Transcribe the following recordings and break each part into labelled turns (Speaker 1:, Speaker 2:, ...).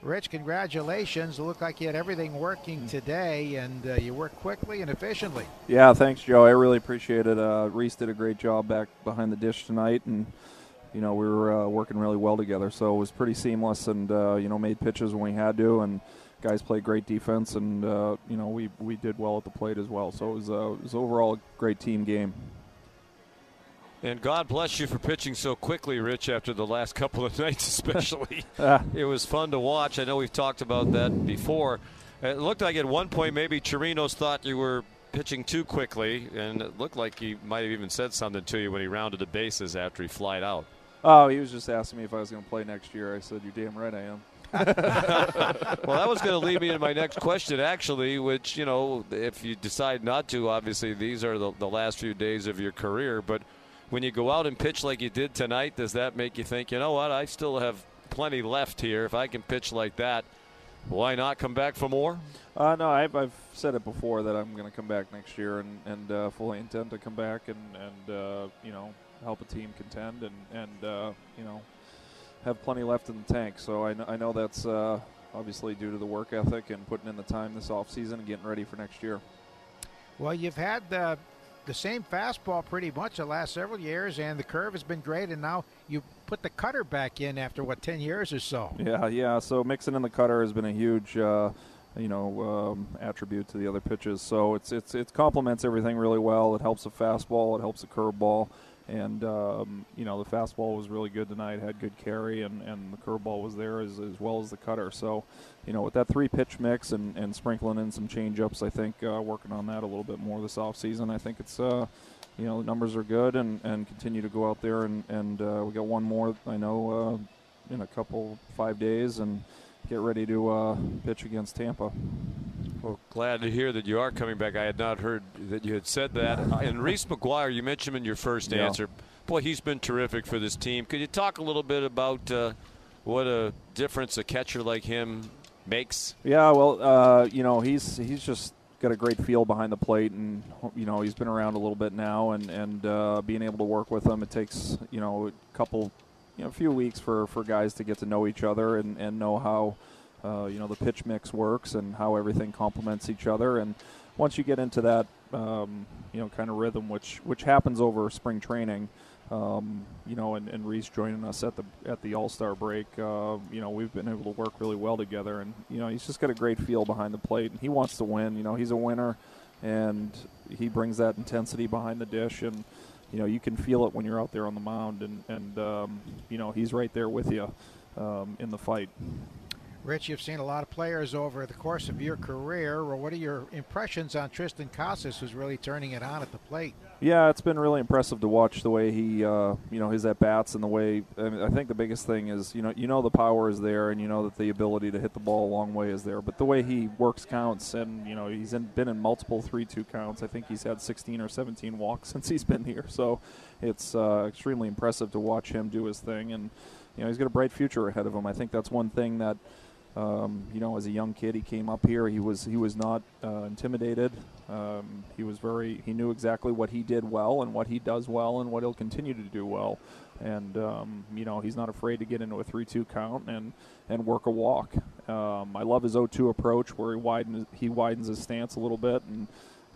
Speaker 1: Rich, congratulations. It looked like you had everything working today, and uh, you worked quickly and efficiently.
Speaker 2: Yeah, thanks, Joe. I really appreciate it. Uh, Reese did a great job back behind the dish tonight, and you know we were uh, working really well together. So it was pretty seamless, and uh, you know made pitches when we had to, and guys played great defense, and uh, you know we we did well at the plate as well. So it was uh, it was overall a great team game.
Speaker 3: And God bless you for pitching so quickly, Rich, after the last couple of nights, especially.
Speaker 2: Ah.
Speaker 3: it was fun to watch. I know we've talked about that before. It looked like at one point maybe Chirinos thought you were pitching too quickly, and it looked like he might have even said something to you when he rounded the bases after he flied out.
Speaker 2: Oh, he was just asking me if I was going to play next year. I said, "You're damn right I am."
Speaker 3: well, that was going to lead me to my next question, actually, which, you know, if you decide not to, obviously these are the, the last few days of your career. But when you go out and pitch like you did tonight, does that make you think, you know what, I still have plenty left here. If I can pitch like that, why not come back for more?
Speaker 2: Uh, no, I've, I've said it before that I'm going to come back next year and, and uh, fully intend to come back and, and uh, you know, help a team contend and, and uh, you know, have plenty left in the tank. So I, kn- I know that's uh, obviously due to the work ethic and putting in the time this offseason and getting ready for next year.
Speaker 1: Well, you've had uh, the same fastball pretty much the last several years, and the curve has been great, and now you put the cutter back in after, what, 10 years or so?
Speaker 2: Yeah, yeah. So mixing in the cutter has been a huge, uh, you know, um, attribute to the other pitches. So it's it's it complements everything really well. It helps the fastball. It helps the curveball. And um, you know the fastball was really good tonight. Had good carry, and, and the curveball was there as, as well as the cutter. So, you know, with that three pitch mix and, and sprinkling in some changeups, I think uh, working on that a little bit more this offseason, I think it's uh, you know the numbers are good, and, and continue to go out there and and uh, we got one more. I know uh, in a couple five days, and get ready to uh, pitch against Tampa.
Speaker 3: Well, glad to hear that you are coming back. I had not heard that you had said that. And Reese McGuire, you mentioned him in your first
Speaker 2: Yeah.
Speaker 3: answer. Boy, he's been terrific for this team. Could you talk a little bit about uh, what a difference a catcher like him makes?
Speaker 2: Yeah, well, uh, you know, he's he's just got a great feel behind the plate, and you know, he's been around a little bit now, and and uh, being able to work with him, it takes you know a couple, you know, a few weeks for for guys to get to know each other and and know how. Uh, you know the pitch mix works and how everything complements each other, and once you get into that, um, you know, kind of rhythm, which which happens over spring training, um, you know, and, and Reese joining us at the at the All Star break, uh, you know, we've been able to work really well together, and you know, he's just got a great feel behind the plate, and he wants to win. You know, he's a winner, and he brings that intensity behind the dish, and you know, you can feel it when you're out there on the mound, and and um, you know, he's right there with you um, in the fight.
Speaker 1: Rich, you've seen a lot of players over the course of your career. Well, what are your impressions on Triston Casas, who's really turning it on at the plate?
Speaker 2: Yeah, it's been really impressive to watch the way he, uh, you know, his at bats and the way. I, mean, I think the biggest thing is, you know, you know the power is there, and you know that the ability to hit the ball a long way is there. But the way he works counts, and you know, he's in, been in multiple three-two counts. I think he's had 16 or 17 walks since he's been here. So it's uh, extremely impressive to watch him do his thing, and you know, he's got a bright future ahead of him. I think that's one thing that. Um, you know, as a young kid, he came up here. He was he was not uh, intimidated. Um, he was very he knew exactly what he did well and what he does well and what he'll continue to do well. And um, you know, he's not afraid to get into a three-two count and and work a walk. Um, I love his 0-2 approach where he widens he widens his stance a little bit and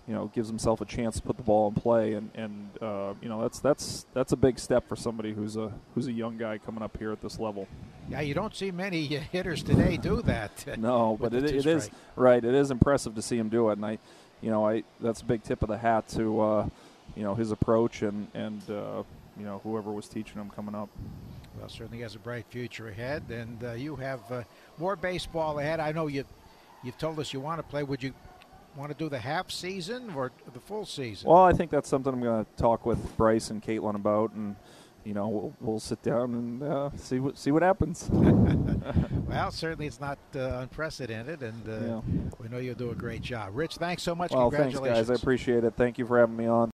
Speaker 2: you know gives himself a chance to put the ball in play and and uh, you know that's that's that's a big step for somebody who's a who's a young guy coming up here at this level.
Speaker 1: Yeah, you don't see many hitters today do that.
Speaker 2: No, but it, it is right. It is impressive to see him do it, and I, you know, I that's a big tip of the hat to, uh, you know, his approach and and uh, you know whoever was teaching him coming up.
Speaker 1: Well, certainly has a bright future ahead, and uh, you have uh, more baseball ahead. I know you you've told us you want to play. Would you want to do the half season or the full season?
Speaker 2: Well, I think that's something I'm going to talk with Bryce and Caitlin about, and you know, we'll, we'll sit down and uh, see what see what happens.
Speaker 1: well, certainly it's not uh, unprecedented, and uh,
Speaker 2: Yeah.
Speaker 1: we know you'll do a great job. Rich, thanks so much.
Speaker 2: well, thanks, guys. I appreciate it. Thank you for having me on.